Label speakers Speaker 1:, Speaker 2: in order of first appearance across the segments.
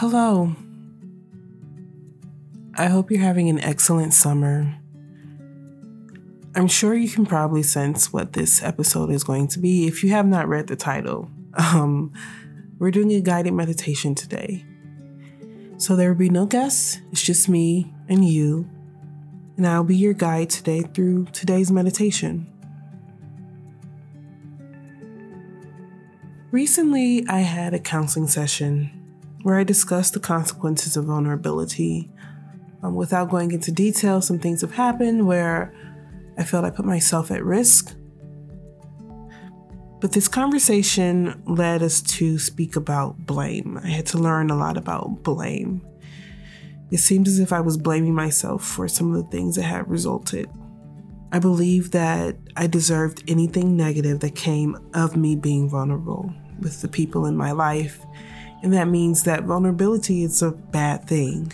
Speaker 1: Hello. I hope you're having an excellent summer. I'm sure you can probably sense what this episode is going to be if you have not read the title. Um, we're doing a guided meditation today. So there will be no guests, it's just me and you, and I'll be your guide today through today's meditation. Recently, I had a counseling session where I discussed the consequences of vulnerability. Um, without going into detail, some things have happened where I felt I put myself at risk. But this conversation led us to speak about blame. I had to learn a lot about blame. It seemed as if I was blaming myself for some of the things that had resulted. I believe that I deserved anything negative that came of me being vulnerable with the people in my life and that means that vulnerability is a bad thing.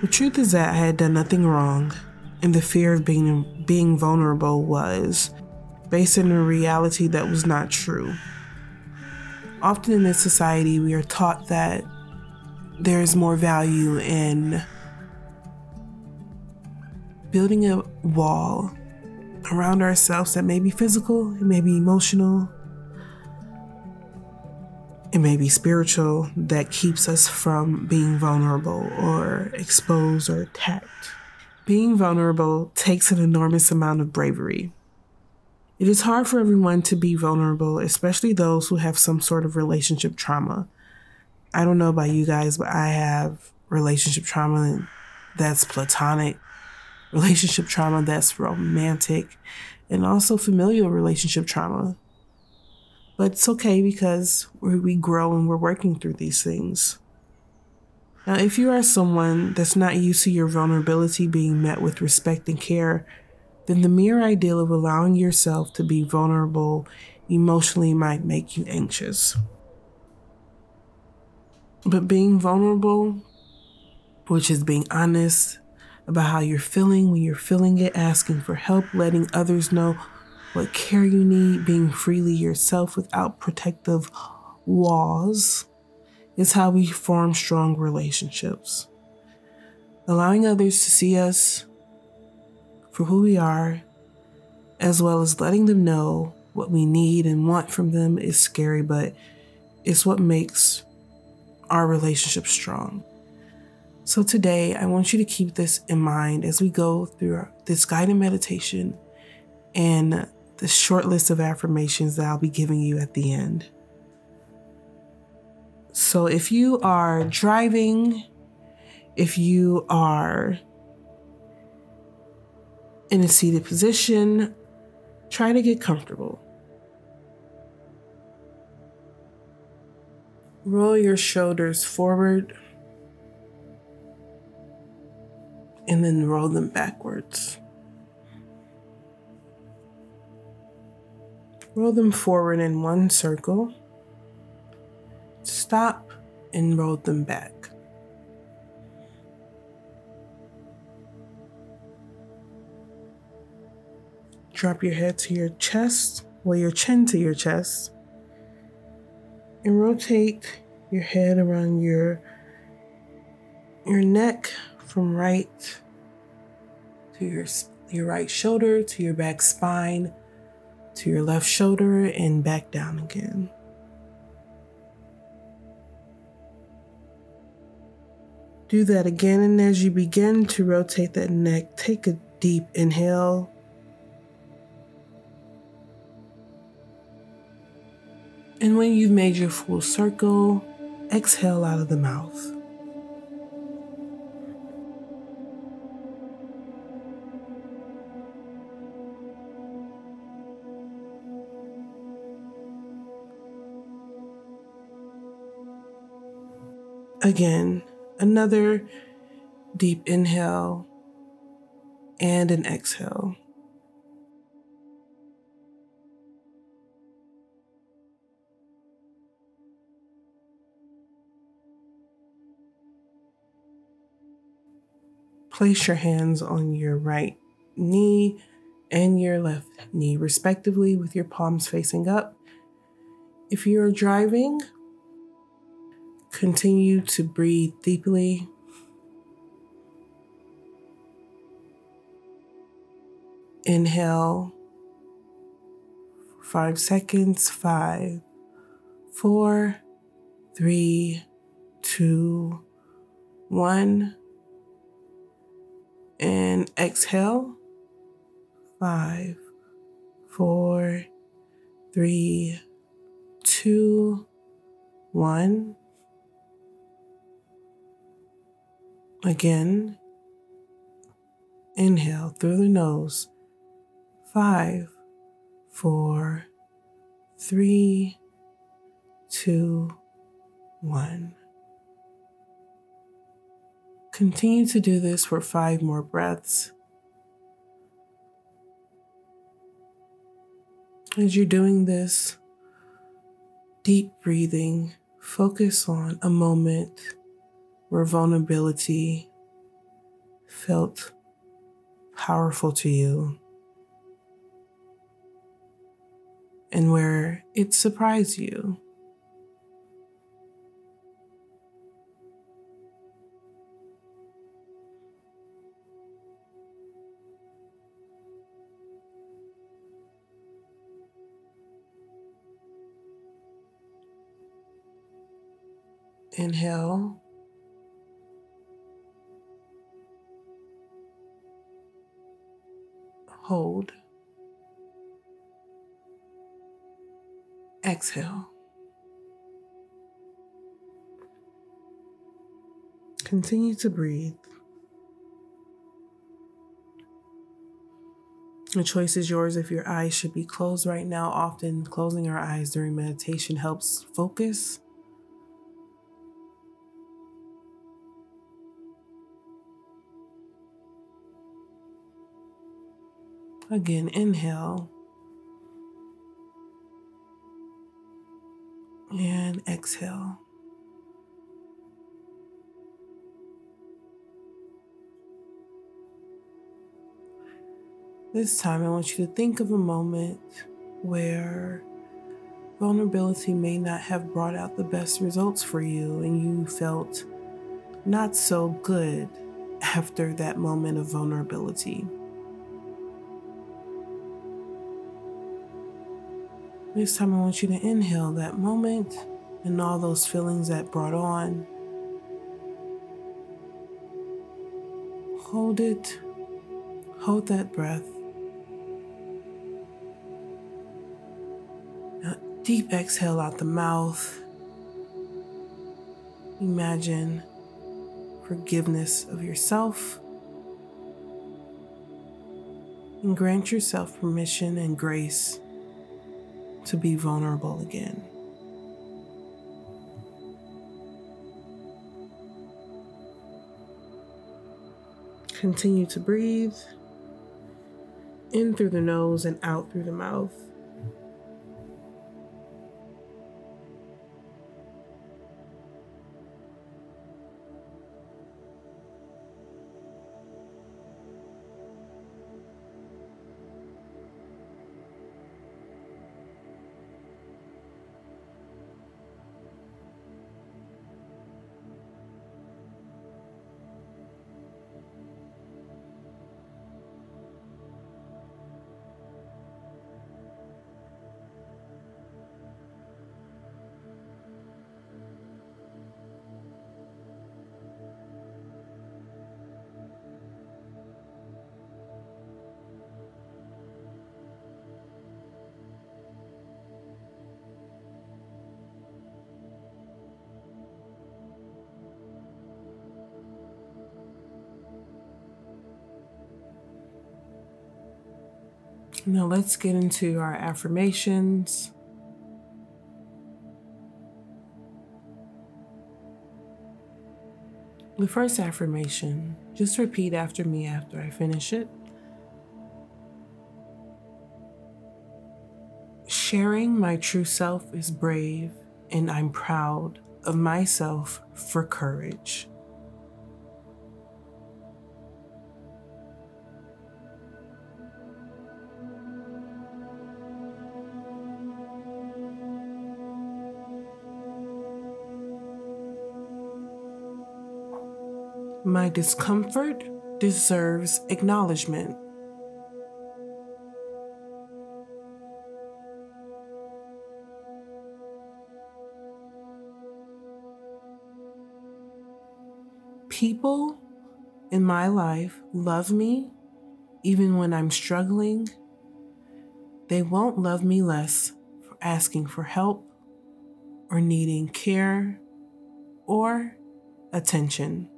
Speaker 1: The truth is that I had done nothing wrong, and the fear of being being vulnerable was based in a reality that was not true. Often in this society, we are taught that there is more value in building a wall around ourselves that may be physical, it may be emotional, it may be spiritual that keeps us from being vulnerable or exposed or attacked. Being vulnerable takes an enormous amount of bravery. It is hard for everyone to be vulnerable, especially those who have some sort of relationship trauma. I don't know about you guys, but I have relationship trauma that's platonic, relationship trauma that's romantic, and also familial relationship trauma. But it's okay because we grow and we're working through these things. Now, if you are someone that's not used to your vulnerability being met with respect and care, then the mere idea of allowing yourself to be vulnerable emotionally might make you anxious. But being vulnerable, which is being honest about how you're feeling when you're feeling it, asking for help, letting others know what care you need, being freely yourself without protective walls is how we form strong relationships. Allowing others to see us for who we are, as well as letting them know what we need and want from them, is scary, but it's what makes our relationship strong. So, today, I want you to keep this in mind as we go through this guided meditation and the short list of affirmations that I'll be giving you at the end. So, if you are driving, if you are in a seated position, try to get comfortable. Roll your shoulders forward and then roll them backwards. Roll them forward in one circle. Stop and roll them back. Drop your head to your chest, well, your chin to your chest, and rotate your head around your your neck from right to your your right shoulder to your back spine to your left shoulder and back down again. Do that again, and as you begin to rotate that neck, take a deep inhale. And when you've made your full circle, exhale out of the mouth. Again, another deep inhale and an exhale. Place your hands on your right knee and your left knee, respectively, with your palms facing up. If you're driving, continue to breathe deeply. Inhale, five seconds, five, four, three, two, one and exhale. Five, four, three, two, one. Again, inhale through the nose. Five, four, three, two, one. Continue to do this for five more breaths. As you're doing this, deep breathing, focus on a moment where vulnerability felt powerful to you and where it surprised you. Inhale. Hold. Exhale. Continue to breathe. The choice is yours if your eyes should be closed right now. Often, closing our eyes during meditation helps focus Again, inhale. And exhale. This time, I want you to think of a moment where vulnerability may not have brought out the best results for you and you felt not so good after that moment of vulnerability. This time, I want you to inhale that moment and all those feelings that brought on. Hold it, hold that breath. Now, deep exhale out the mouth. Imagine forgiveness of yourself. And grant yourself permission and grace to be vulnerable again. Continue to breathe in through the nose and out through the mouth. Now let's get into our affirmations. The first affirmation, just repeat after me after I finish it. Sharing my true self is brave, and I'm proud of myself for courage. My discomfort deserves acknowledgement. People in my life love me even when I'm struggling. They won't love me less for asking for help or needing care or attention.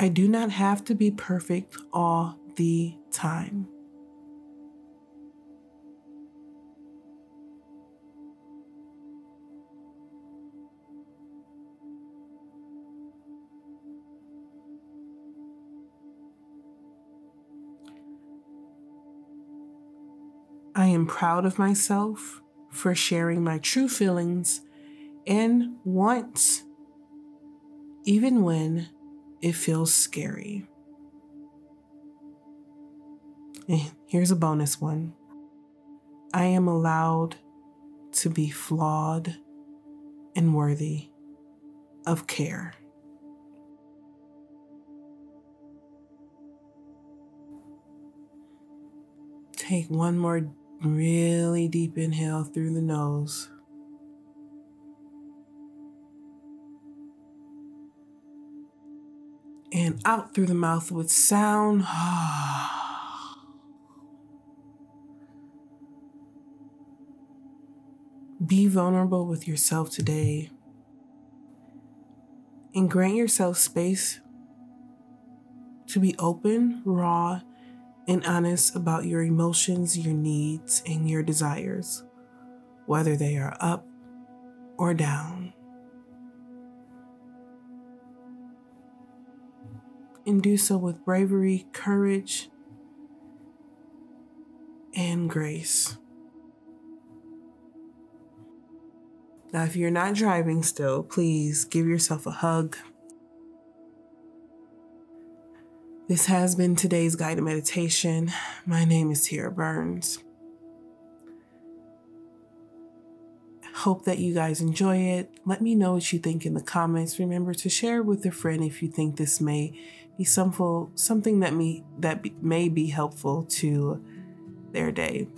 Speaker 1: I do not have to be perfect all the time. I am proud of myself for sharing my true feelings and wants, even when it feels scary. Here's a bonus one I am allowed to be flawed and worthy of care. Take one more really deep inhale through the nose. And out through the mouth with sound. Be vulnerable with yourself today and grant yourself space to be open, raw, and honest about your emotions, your needs, and your desires, whether they are up or down. And do so with bravery, courage, and grace. Now, if you're not driving still, please give yourself a hug. This has been today's guided meditation. My name is Tiara Burns. Hope that you guys enjoy it. Let me know what you think in the comments. Remember to share with a friend if you think this may be something that me that be, may be helpful to their day.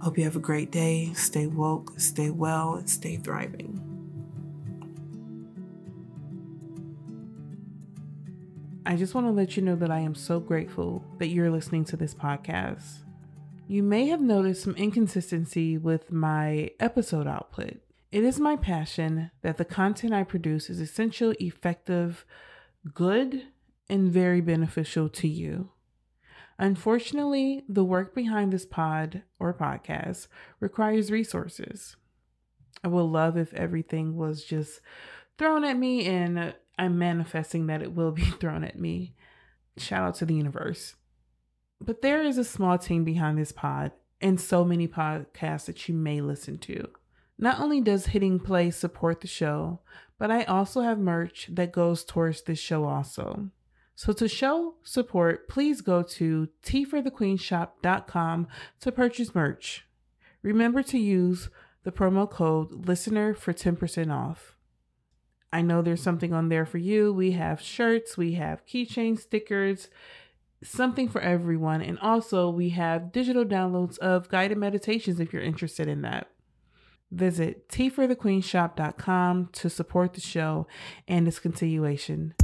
Speaker 1: Hope you have a great day. Stay woke, stay well, and stay thriving. I just want to let you know that I am so grateful that you're listening to this podcast. You may have noticed some inconsistency with my episode output. It is my passion that the content I produce is essential, effective, good, and very beneficial to you. Unfortunately, the work behind this pod or podcast requires resources. I would love if everything was just thrown at me, and I'm manifesting that it will be thrown at me. Shout out to the universe. But there is a small team behind this pod and so many podcasts that you may listen to. Not only does Hitting Play support the show, but I also have merch that goes towards this show also. So to show support, please go to teaforthequeenshop.com to purchase merch. Remember to use the promo code LISTENER for 10% off. I know there's something on there for you. We have shirts, we have keychain stickers, something for everyone. And also, we have digital downloads of guided meditations if you're interested in that. Visit teaforthequeenshop.com to support the show and its continuation.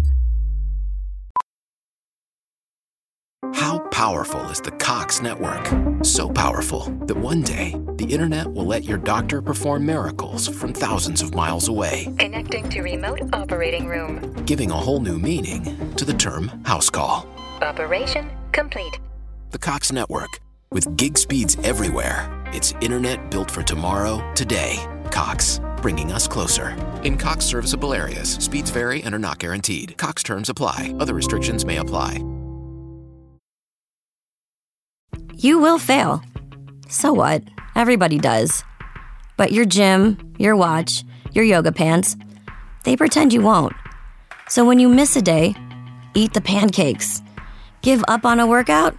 Speaker 2: How powerful is the Cox network? So powerful that one day the internet will let your doctor perform miracles from thousands of miles away.
Speaker 3: Connecting to remote operating room.
Speaker 2: Giving a whole new meaning to the term house call.
Speaker 3: Operation complete.
Speaker 2: The Cox network With gig speeds everywhere, it's internet built for tomorrow, today. Cox, bringing us closer. In Cox serviceable areas, speeds vary and are not guaranteed. Cox terms apply, other restrictions may apply.
Speaker 4: You will fail. So what? Everybody does. But your gym, your watch, your yoga pants, they pretend you won't. So when you miss a day, eat the pancakes. Give up on a workout?